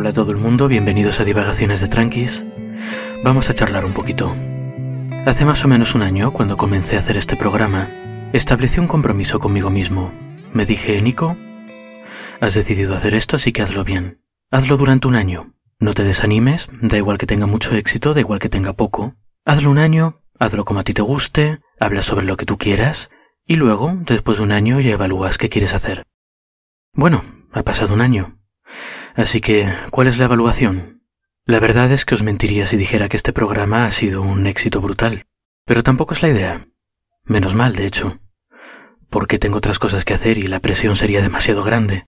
Hola a todo el mundo, bienvenidos a Divagaciones de Tranquis. Vamos a charlar un poquito. Hace más o menos un año, cuando comencé a hacer este programa, establecí un compromiso conmigo mismo. Me dije, Nico, has decidido hacer esto, así que hazlo bien. Hazlo durante un año. No te desanimes, da igual que tenga mucho éxito, da igual que tenga poco. Hazlo un año, hazlo como a ti te guste, habla sobre lo que tú quieras, y luego, después de un año, ya evalúas qué quieres hacer. Bueno, ha pasado un año. Así que, ¿cuál es la evaluación? La verdad es que os mentiría si dijera que este programa ha sido un éxito brutal. Pero tampoco es la idea. Menos mal, de hecho. Porque tengo otras cosas que hacer y la presión sería demasiado grande.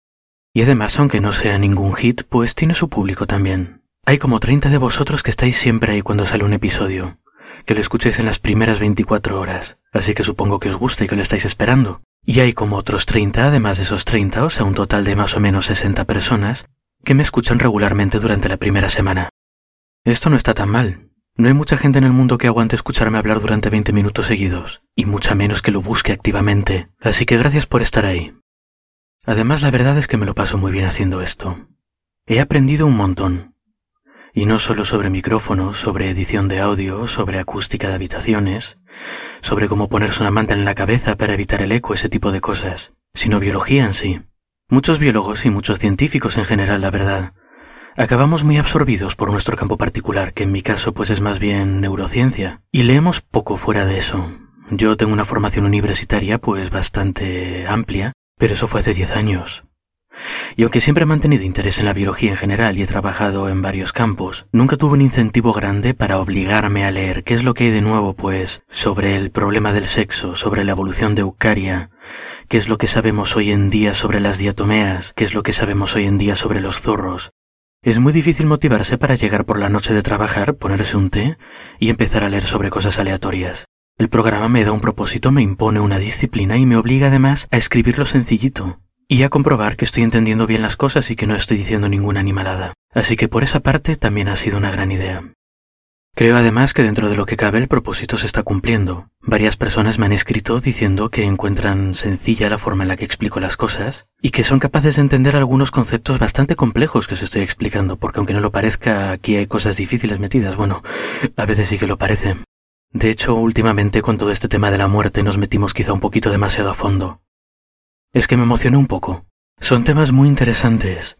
Y además, aunque no sea ningún hit, pues tiene su público también. Hay como 30 de vosotros que estáis siempre ahí cuando sale un episodio, que lo escuchéis en las primeras 24 horas, así que supongo que os gusta y que lo estáis esperando. Y hay como otros 30, además de esos 30, o sea, un total de más o menos 60 personas, que me escuchan regularmente durante la primera semana. Esto no está tan mal. No hay mucha gente en el mundo que aguante escucharme hablar durante 20 minutos seguidos, y mucha menos que lo busque activamente, así que gracias por estar ahí. Además, la verdad es que me lo paso muy bien haciendo esto. He aprendido un montón. Y no solo sobre micrófonos, sobre edición de audio, sobre acústica de habitaciones, sobre cómo ponerse una manta en la cabeza para evitar el eco, ese tipo de cosas, sino biología en sí. Muchos biólogos y muchos científicos en general, la verdad, acabamos muy absorbidos por nuestro campo particular, que en mi caso pues es más bien neurociencia, y leemos poco fuera de eso. Yo tengo una formación universitaria pues bastante amplia, pero eso fue hace 10 años. Y aunque siempre he mantenido interés en la biología en general y he trabajado en varios campos, nunca tuve un incentivo grande para obligarme a leer qué es lo que hay de nuevo, pues, sobre el problema del sexo, sobre la evolución de Eucaria, qué es lo que sabemos hoy en día sobre las diatomeas, qué es lo que sabemos hoy en día sobre los zorros. Es muy difícil motivarse para llegar por la noche de trabajar, ponerse un té y empezar a leer sobre cosas aleatorias. El programa me da un propósito, me impone una disciplina y me obliga además a escribirlo sencillito y a comprobar que estoy entendiendo bien las cosas y que no estoy diciendo ninguna animalada. Así que por esa parte también ha sido una gran idea. Creo además que dentro de lo que cabe el propósito se está cumpliendo. Varias personas me han escrito diciendo que encuentran sencilla la forma en la que explico las cosas y que son capaces de entender algunos conceptos bastante complejos que os estoy explicando, porque aunque no lo parezca, aquí hay cosas difíciles metidas. Bueno, a veces sí que lo parece. De hecho, últimamente con todo este tema de la muerte nos metimos quizá un poquito demasiado a fondo. Es que me emocioné un poco. Son temas muy interesantes.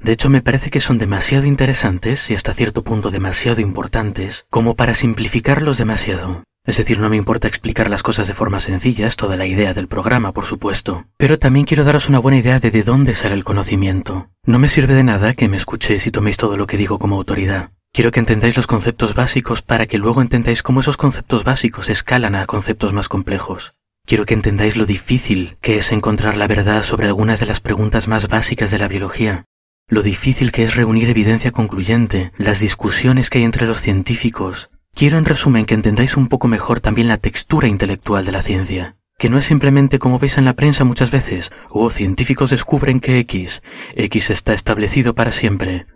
De hecho, me parece que son demasiado interesantes y hasta cierto punto demasiado importantes como para simplificarlos demasiado. Es decir, no me importa explicar las cosas de forma sencilla, es toda la idea del programa, por supuesto. Pero también quiero daros una buena idea de de dónde sale el conocimiento. No me sirve de nada que me escuchéis y toméis todo lo que digo como autoridad. Quiero que entendáis los conceptos básicos para que luego entendáis cómo esos conceptos básicos escalan a conceptos más complejos. Quiero que entendáis lo difícil que es encontrar la verdad sobre algunas de las preguntas más básicas de la biología, lo difícil que es reunir evidencia concluyente, las discusiones que hay entre los científicos. Quiero en resumen que entendáis un poco mejor también la textura intelectual de la ciencia, que no es simplemente como veis en la prensa muchas veces, o oh, científicos descubren que X, X está establecido para siempre.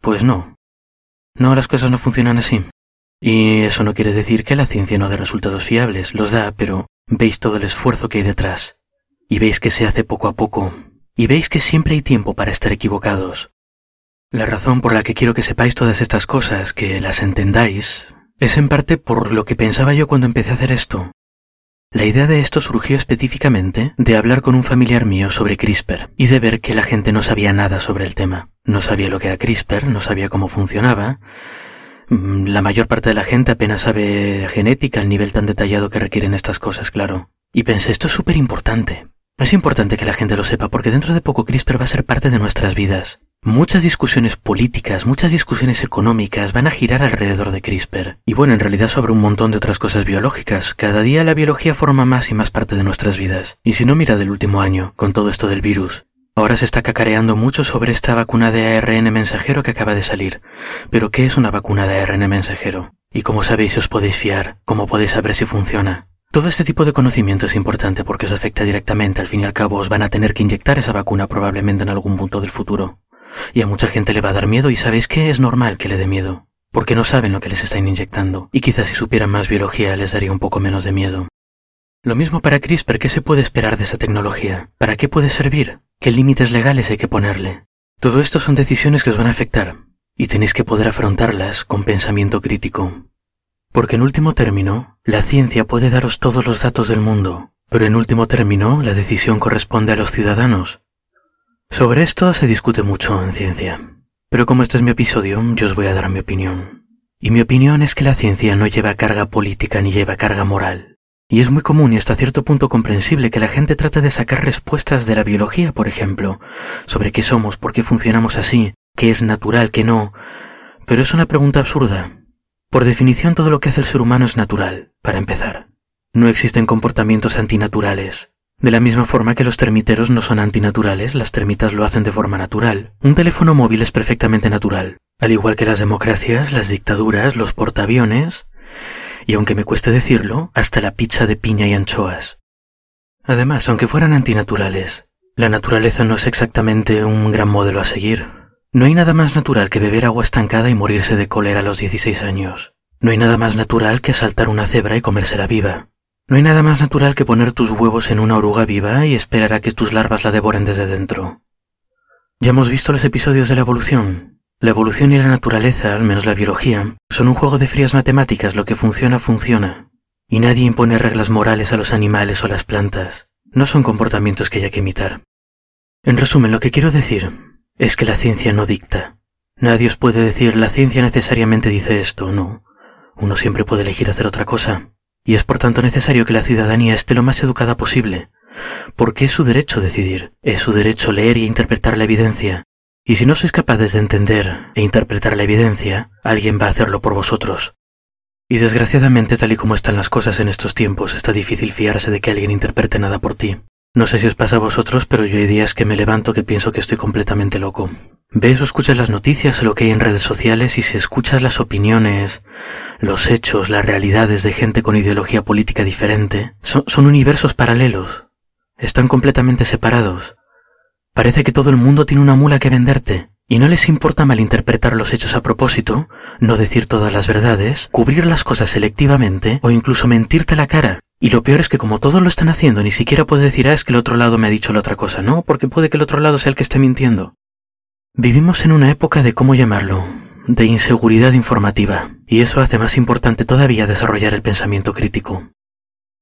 Pues no, no, las cosas no funcionan así. Y eso no quiere decir que la ciencia no dé resultados fiables, los da, pero veis todo el esfuerzo que hay detrás. Y veis que se hace poco a poco. Y veis que siempre hay tiempo para estar equivocados. La razón por la que quiero que sepáis todas estas cosas, que las entendáis, es en parte por lo que pensaba yo cuando empecé a hacer esto. La idea de esto surgió específicamente de hablar con un familiar mío sobre CRISPR y de ver que la gente no sabía nada sobre el tema. No sabía lo que era CRISPR, no sabía cómo funcionaba. Mm, la mayor parte de la gente apenas sabe genética, el nivel tan detallado que requieren estas cosas, claro. Y pensé, esto es súper importante. Es importante que la gente lo sepa porque dentro de poco CRISPR va a ser parte de nuestras vidas. Muchas discusiones políticas, muchas discusiones económicas van a girar alrededor de CRISPR. Y bueno, en realidad sobre un montón de otras cosas biológicas. Cada día la biología forma más y más parte de nuestras vidas. Y si no mira del último año, con todo esto del virus. Ahora se está cacareando mucho sobre esta vacuna de ARN mensajero que acaba de salir. Pero ¿qué es una vacuna de ARN mensajero? ¿Y cómo sabéis si os podéis fiar? ¿Cómo podéis saber si funciona? Todo este tipo de conocimiento es importante porque os afecta directamente. Al fin y al cabo os van a tener que inyectar esa vacuna probablemente en algún punto del futuro. Y a mucha gente le va a dar miedo y sabéis que es normal que le dé miedo, porque no saben lo que les están inyectando, y quizás si supieran más biología les daría un poco menos de miedo. Lo mismo para CRISPR, ¿qué se puede esperar de esa tecnología? ¿Para qué puede servir? ¿Qué límites legales hay que ponerle? Todo esto son decisiones que os van a afectar y tenéis que poder afrontarlas con pensamiento crítico. Porque en último término, la ciencia puede daros todos los datos del mundo, pero en último término la decisión corresponde a los ciudadanos. Sobre esto se discute mucho en ciencia, pero como este es mi episodio, yo os voy a dar mi opinión. Y mi opinión es que la ciencia no lleva carga política ni lleva carga moral. Y es muy común y hasta cierto punto comprensible que la gente trate de sacar respuestas de la biología, por ejemplo, sobre qué somos, por qué funcionamos así, qué es natural, qué no. Pero es una pregunta absurda. Por definición todo lo que hace el ser humano es natural, para empezar. No existen comportamientos antinaturales. De la misma forma que los termiteros no son antinaturales, las termitas lo hacen de forma natural. Un teléfono móvil es perfectamente natural, al igual que las democracias, las dictaduras, los portaaviones, y aunque me cueste decirlo, hasta la pizza de piña y anchoas. Además, aunque fueran antinaturales, la naturaleza no es exactamente un gran modelo a seguir. No hay nada más natural que beber agua estancada y morirse de cólera a los 16 años. No hay nada más natural que asaltar una cebra y comérsela viva. No hay nada más natural que poner tus huevos en una oruga viva y esperar a que tus larvas la devoren desde dentro. Ya hemos visto los episodios de la evolución, la evolución y la naturaleza, al menos la biología, son un juego de frías matemáticas, lo que funciona funciona. Y nadie impone reglas morales a los animales o las plantas. No son comportamientos que haya que imitar. En resumen, lo que quiero decir es que la ciencia no dicta. Nadie os puede decir la ciencia necesariamente dice esto, no. Uno siempre puede elegir hacer otra cosa. Y es por tanto necesario que la ciudadanía esté lo más educada posible, porque es su derecho decidir, es su derecho leer y interpretar la evidencia, y si no sois capaces de entender e interpretar la evidencia, alguien va a hacerlo por vosotros. Y desgraciadamente, tal y como están las cosas en estos tiempos, está difícil fiarse de que alguien interprete nada por ti. No sé si os pasa a vosotros, pero yo hay días que me levanto que pienso que estoy completamente loco. Ves o escuchas las noticias o lo que hay en redes sociales y si escuchas las opiniones, los hechos, las realidades de gente con ideología política diferente, son, son universos paralelos. Están completamente separados. Parece que todo el mundo tiene una mula que venderte, y no les importa malinterpretar los hechos a propósito, no decir todas las verdades, cubrir las cosas selectivamente o incluso mentirte la cara. Y lo peor es que como todos lo están haciendo, ni siquiera puedes decir, ah, es que el otro lado me ha dicho la otra cosa, ¿no? Porque puede que el otro lado sea el que esté mintiendo. Vivimos en una época de, ¿cómo llamarlo? De inseguridad informativa, y eso hace más importante todavía desarrollar el pensamiento crítico.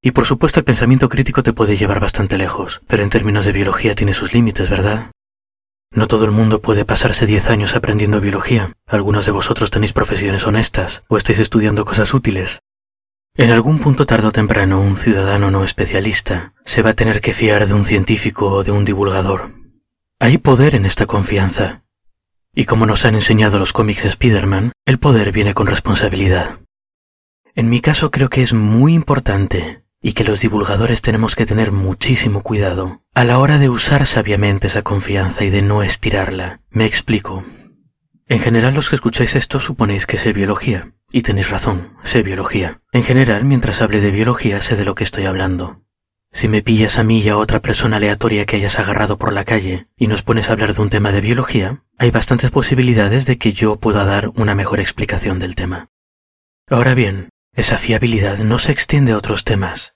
Y por supuesto el pensamiento crítico te puede llevar bastante lejos, pero en términos de biología tiene sus límites, ¿verdad? No todo el mundo puede pasarse diez años aprendiendo biología. Algunos de vosotros tenéis profesiones honestas o estáis estudiando cosas útiles. En algún punto tarde o temprano un ciudadano no especialista se va a tener que fiar de un científico o de un divulgador. Hay poder en esta confianza. Y como nos han enseñado los cómics Spider-Man, el poder viene con responsabilidad. En mi caso creo que es muy importante y que los divulgadores tenemos que tener muchísimo cuidado a la hora de usar sabiamente esa confianza y de no estirarla. Me explico. En general los que escucháis esto suponéis que sé biología, y tenéis razón, sé biología. En general, mientras hable de biología, sé de lo que estoy hablando. Si me pillas a mí y a otra persona aleatoria que hayas agarrado por la calle y nos pones a hablar de un tema de biología, hay bastantes posibilidades de que yo pueda dar una mejor explicación del tema. Ahora bien, esa fiabilidad no se extiende a otros temas.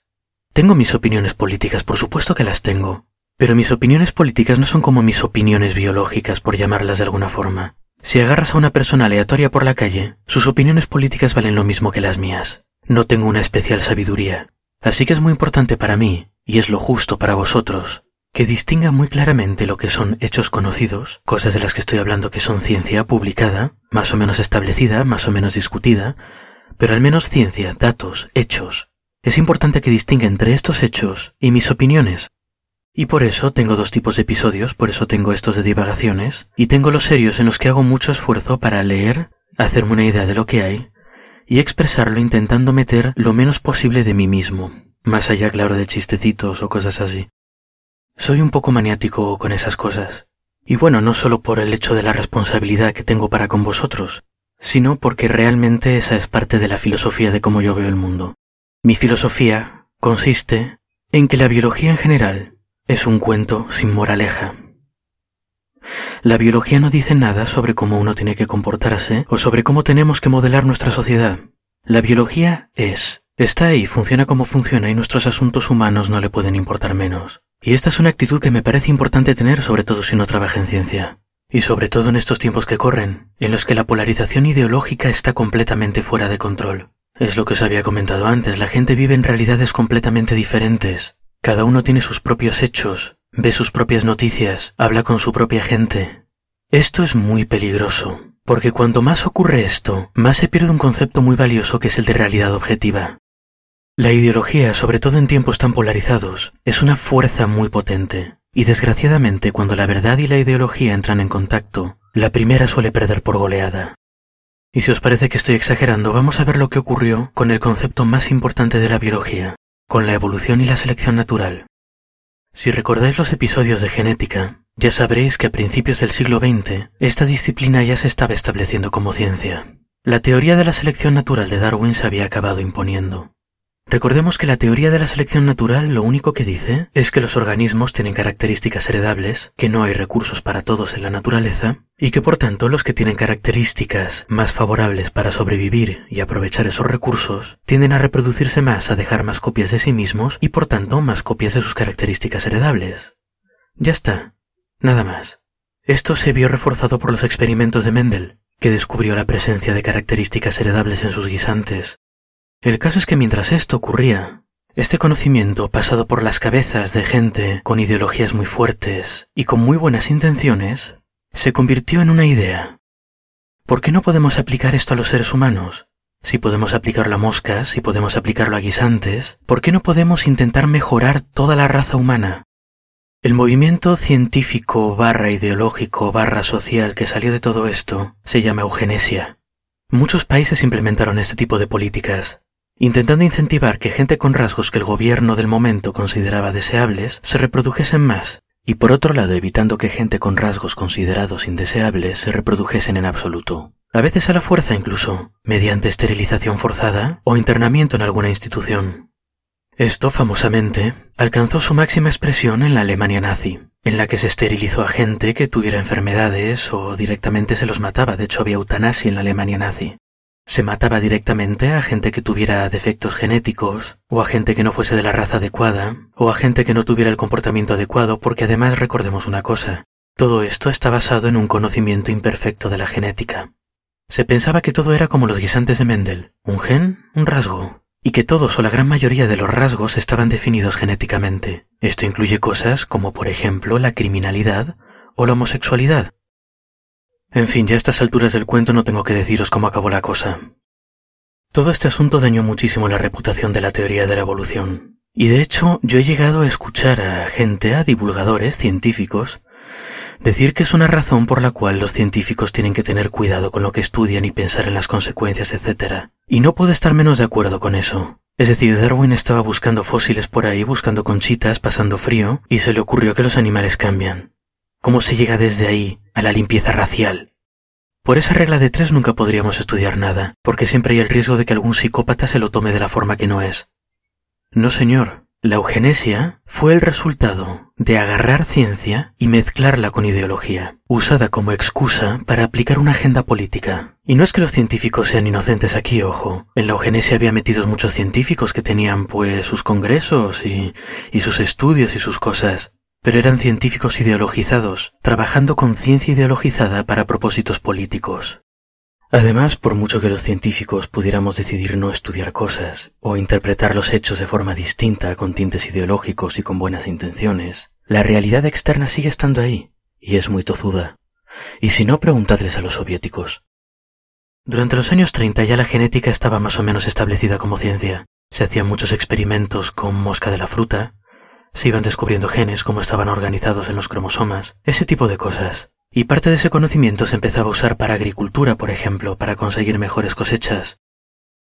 Tengo mis opiniones políticas, por supuesto que las tengo, pero mis opiniones políticas no son como mis opiniones biológicas, por llamarlas de alguna forma. Si agarras a una persona aleatoria por la calle, sus opiniones políticas valen lo mismo que las mías. No tengo una especial sabiduría. Así que es muy importante para mí, y es lo justo para vosotros, que distinga muy claramente lo que son hechos conocidos, cosas de las que estoy hablando que son ciencia publicada, más o menos establecida, más o menos discutida, pero al menos ciencia, datos, hechos. Es importante que distinga entre estos hechos y mis opiniones. Y por eso tengo dos tipos de episodios, por eso tengo estos de divagaciones, y tengo los serios en los que hago mucho esfuerzo para leer, hacerme una idea de lo que hay, y expresarlo intentando meter lo menos posible de mí mismo, más allá, claro, de chistecitos o cosas así. Soy un poco maniático con esas cosas. Y bueno, no solo por el hecho de la responsabilidad que tengo para con vosotros, sino porque realmente esa es parte de la filosofía de cómo yo veo el mundo. Mi filosofía consiste en que la biología en general es un cuento sin moraleja. La biología no dice nada sobre cómo uno tiene que comportarse o sobre cómo tenemos que modelar nuestra sociedad. La biología es, está ahí, funciona como funciona y nuestros asuntos humanos no le pueden importar menos. Y esta es una actitud que me parece importante tener sobre todo si uno trabaja en ciencia. Y sobre todo en estos tiempos que corren, en los que la polarización ideológica está completamente fuera de control. Es lo que os había comentado antes, la gente vive en realidades completamente diferentes. Cada uno tiene sus propios hechos, ve sus propias noticias, habla con su propia gente. Esto es muy peligroso, porque cuanto más ocurre esto, más se pierde un concepto muy valioso que es el de realidad objetiva. La ideología, sobre todo en tiempos tan polarizados, es una fuerza muy potente, y desgraciadamente cuando la verdad y la ideología entran en contacto, la primera suele perder por goleada. Y si os parece que estoy exagerando, vamos a ver lo que ocurrió con el concepto más importante de la biología, con la evolución y la selección natural. Si recordáis los episodios de genética, ya sabréis que a principios del siglo XX esta disciplina ya se estaba estableciendo como ciencia. La teoría de la selección natural de Darwin se había acabado imponiendo. Recordemos que la teoría de la selección natural lo único que dice es que los organismos tienen características heredables, que no hay recursos para todos en la naturaleza, y que por tanto los que tienen características más favorables para sobrevivir y aprovechar esos recursos tienden a reproducirse más, a dejar más copias de sí mismos y por tanto más copias de sus características heredables. Ya está, nada más. Esto se vio reforzado por los experimentos de Mendel, que descubrió la presencia de características heredables en sus guisantes el caso es que mientras esto ocurría, este conocimiento pasado por las cabezas de gente con ideologías muy fuertes y con muy buenas intenciones, se convirtió en una idea. ¿Por qué no podemos aplicar esto a los seres humanos? Si podemos aplicarlo a moscas, si podemos aplicarlo a guisantes, ¿por qué no podemos intentar mejorar toda la raza humana? El movimiento científico barra ideológico barra social que salió de todo esto se llama eugenesia. Muchos países implementaron este tipo de políticas, intentando incentivar que gente con rasgos que el gobierno del momento consideraba deseables se reprodujesen más, y por otro lado evitando que gente con rasgos considerados indeseables se reprodujesen en absoluto. A veces a la fuerza incluso, mediante esterilización forzada o internamiento en alguna institución. Esto, famosamente, alcanzó su máxima expresión en la Alemania nazi, en la que se esterilizó a gente que tuviera enfermedades o directamente se los mataba, de hecho había eutanasia en la Alemania nazi. Se mataba directamente a gente que tuviera defectos genéticos, o a gente que no fuese de la raza adecuada, o a gente que no tuviera el comportamiento adecuado, porque además recordemos una cosa, todo esto está basado en un conocimiento imperfecto de la genética. Se pensaba que todo era como los guisantes de Mendel, un gen, un rasgo, y que todos o la gran mayoría de los rasgos estaban definidos genéticamente. Esto incluye cosas como por ejemplo la criminalidad o la homosexualidad, en fin, ya a estas alturas del cuento no tengo que deciros cómo acabó la cosa. Todo este asunto dañó muchísimo la reputación de la teoría de la evolución. Y de hecho, yo he llegado a escuchar a gente, a divulgadores científicos, decir que es una razón por la cual los científicos tienen que tener cuidado con lo que estudian y pensar en las consecuencias, etc. Y no puedo estar menos de acuerdo con eso. Es decir, Darwin estaba buscando fósiles por ahí, buscando conchitas, pasando frío, y se le ocurrió que los animales cambian. ¿Cómo se llega desde ahí a la limpieza racial? Por esa regla de tres nunca podríamos estudiar nada, porque siempre hay el riesgo de que algún psicópata se lo tome de la forma que no es. No, señor. La eugenesia fue el resultado de agarrar ciencia y mezclarla con ideología, usada como excusa para aplicar una agenda política. Y no es que los científicos sean inocentes aquí, ojo. En la eugenesia había metidos muchos científicos que tenían pues sus congresos y, y sus estudios y sus cosas pero eran científicos ideologizados, trabajando con ciencia ideologizada para propósitos políticos. Además, por mucho que los científicos pudiéramos decidir no estudiar cosas, o interpretar los hechos de forma distinta con tintes ideológicos y con buenas intenciones, la realidad externa sigue estando ahí, y es muy tozuda. Y si no, preguntadles a los soviéticos. Durante los años 30 ya la genética estaba más o menos establecida como ciencia. Se hacían muchos experimentos con mosca de la fruta, se iban descubriendo genes, cómo estaban organizados en los cromosomas, ese tipo de cosas. Y parte de ese conocimiento se empezaba a usar para agricultura, por ejemplo, para conseguir mejores cosechas.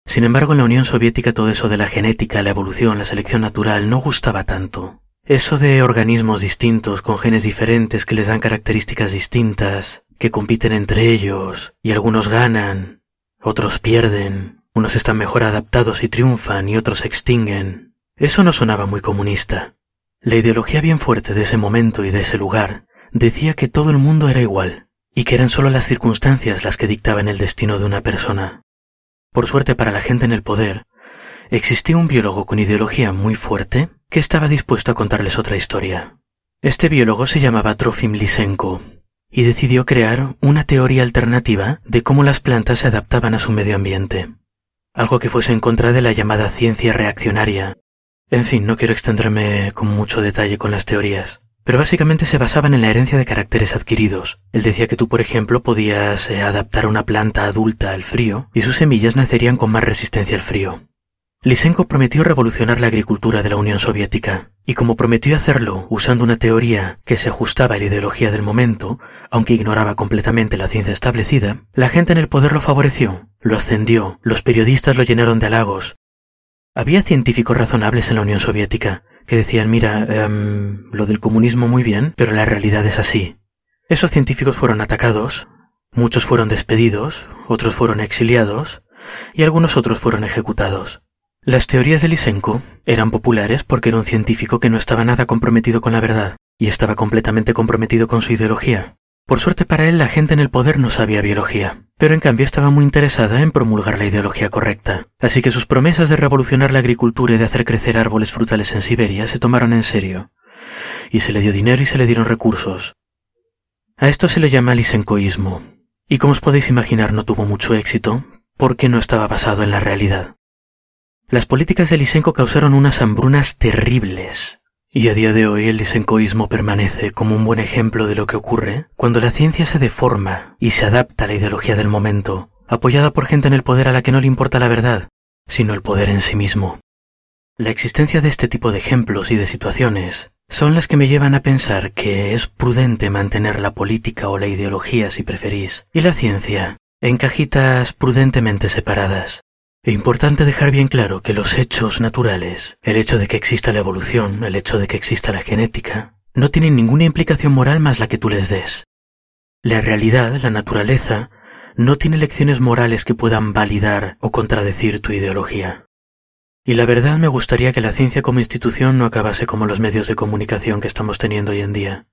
Sin embargo, en la Unión Soviética todo eso de la genética, la evolución, la selección natural no gustaba tanto. Eso de organismos distintos, con genes diferentes que les dan características distintas, que compiten entre ellos, y algunos ganan, otros pierden, unos están mejor adaptados y triunfan y otros se extinguen. Eso no sonaba muy comunista. La ideología bien fuerte de ese momento y de ese lugar decía que todo el mundo era igual y que eran solo las circunstancias las que dictaban el destino de una persona. Por suerte para la gente en el poder, existía un biólogo con ideología muy fuerte que estaba dispuesto a contarles otra historia. Este biólogo se llamaba Trofim Lysenko y decidió crear una teoría alternativa de cómo las plantas se adaptaban a su medio ambiente. Algo que fuese en contra de la llamada ciencia reaccionaria. En fin, no quiero extenderme con mucho detalle con las teorías, pero básicamente se basaban en la herencia de caracteres adquiridos. Él decía que tú, por ejemplo, podías eh, adaptar una planta adulta al frío y sus semillas nacerían con más resistencia al frío. Lysenko prometió revolucionar la agricultura de la Unión Soviética, y como prometió hacerlo usando una teoría que se ajustaba a la ideología del momento, aunque ignoraba completamente la ciencia establecida, la gente en el poder lo favoreció, lo ascendió, los periodistas lo llenaron de halagos. Había científicos razonables en la Unión Soviética que decían, mira, em, lo del comunismo muy bien, pero la realidad es así. Esos científicos fueron atacados, muchos fueron despedidos, otros fueron exiliados, y algunos otros fueron ejecutados. Las teorías de Lysenko eran populares porque era un científico que no estaba nada comprometido con la verdad y estaba completamente comprometido con su ideología. Por suerte para él la gente en el poder no sabía biología, pero en cambio estaba muy interesada en promulgar la ideología correcta, así que sus promesas de revolucionar la agricultura y de hacer crecer árboles frutales en Siberia se tomaron en serio, y se le dio dinero y se le dieron recursos. A esto se le llama lisenkoísmo, y como os podéis imaginar no tuvo mucho éxito porque no estaba basado en la realidad. Las políticas de Lysenko causaron unas hambrunas terribles, y a día de hoy el lisenkoísmo permanece como un buen ejemplo de lo que ocurre cuando la ciencia se deforma y se adapta a la ideología del momento, apoyada por gente en el poder a la que no le importa la verdad, sino el poder en sí mismo. La existencia de este tipo de ejemplos y de situaciones son las que me llevan a pensar que es prudente mantener la política o la ideología, si preferís, y la ciencia en cajitas prudentemente separadas. Es importante dejar bien claro que los hechos naturales, el hecho de que exista la evolución, el hecho de que exista la genética, no tienen ninguna implicación moral más la que tú les des. La realidad, la naturaleza, no tiene lecciones morales que puedan validar o contradecir tu ideología. Y la verdad me gustaría que la ciencia como institución no acabase como los medios de comunicación que estamos teniendo hoy en día.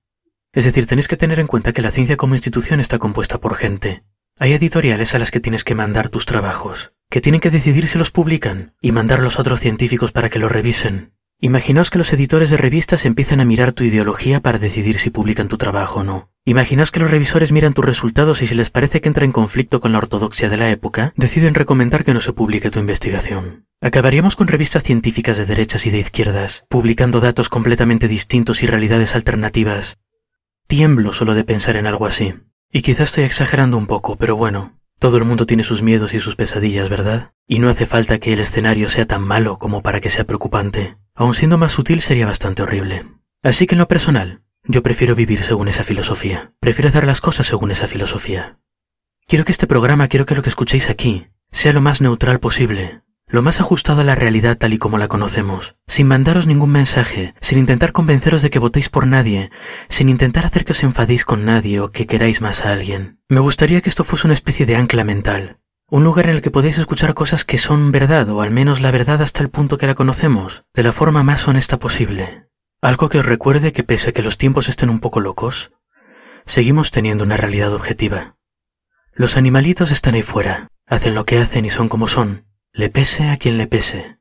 Es decir, tenéis que tener en cuenta que la ciencia como institución está compuesta por gente. Hay editoriales a las que tienes que mandar tus trabajos que tienen que decidir si los publican y mandarlos a otros científicos para que los revisen. Imaginaos que los editores de revistas empiezan a mirar tu ideología para decidir si publican tu trabajo o no. Imaginaos que los revisores miran tus resultados y si les parece que entra en conflicto con la ortodoxia de la época, deciden recomendar que no se publique tu investigación. Acabaríamos con revistas científicas de derechas y de izquierdas, publicando datos completamente distintos y realidades alternativas. Tiemblo solo de pensar en algo así. Y quizás estoy exagerando un poco, pero bueno, todo el mundo tiene sus miedos y sus pesadillas, ¿verdad? Y no hace falta que el escenario sea tan malo como para que sea preocupante. Aun siendo más sutil sería bastante horrible. Así que en lo personal, yo prefiero vivir según esa filosofía. Prefiero hacer las cosas según esa filosofía. Quiero que este programa, quiero que lo que escuchéis aquí, sea lo más neutral posible, lo más ajustado a la realidad tal y como la conocemos, sin mandaros ningún mensaje, sin intentar convenceros de que votéis por nadie, sin intentar hacer que os enfadéis con nadie o que queráis más a alguien. Me gustaría que esto fuese una especie de ancla mental, un lugar en el que podéis escuchar cosas que son verdad, o al menos la verdad hasta el punto que la conocemos, de la forma más honesta posible. Algo que os recuerde que pese a que los tiempos estén un poco locos, seguimos teniendo una realidad objetiva. Los animalitos están ahí fuera, hacen lo que hacen y son como son, le pese a quien le pese.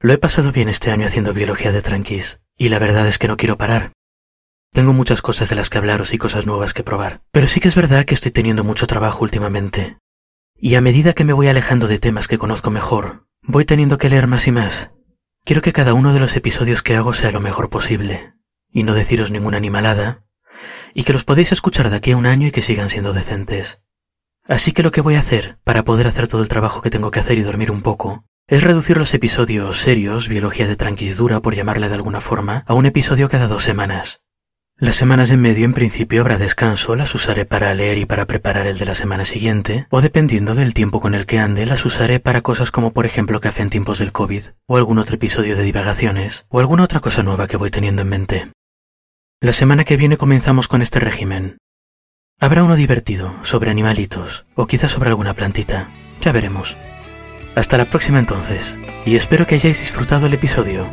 Lo he pasado bien este año haciendo biología de tranquis, y la verdad es que no quiero parar. Tengo muchas cosas de las que hablaros y cosas nuevas que probar, pero sí que es verdad que estoy teniendo mucho trabajo últimamente. Y a medida que me voy alejando de temas que conozco mejor, voy teniendo que leer más y más. Quiero que cada uno de los episodios que hago sea lo mejor posible, y no deciros ninguna animalada, y que los podéis escuchar de aquí a un año y que sigan siendo decentes. Así que lo que voy a hacer, para poder hacer todo el trabajo que tengo que hacer y dormir un poco, es reducir los episodios serios, biología de tranquilidura por llamarle de alguna forma, a un episodio cada dos semanas. Las semanas en medio en principio habrá descanso, las usaré para leer y para preparar el de la semana siguiente, o dependiendo del tiempo con el que ande, las usaré para cosas como por ejemplo café en tiempos del COVID, o algún otro episodio de divagaciones, o alguna otra cosa nueva que voy teniendo en mente. La semana que viene comenzamos con este régimen, Habrá uno divertido, sobre animalitos, o quizás sobre alguna plantita. Ya veremos. Hasta la próxima entonces, y espero que hayáis disfrutado el episodio.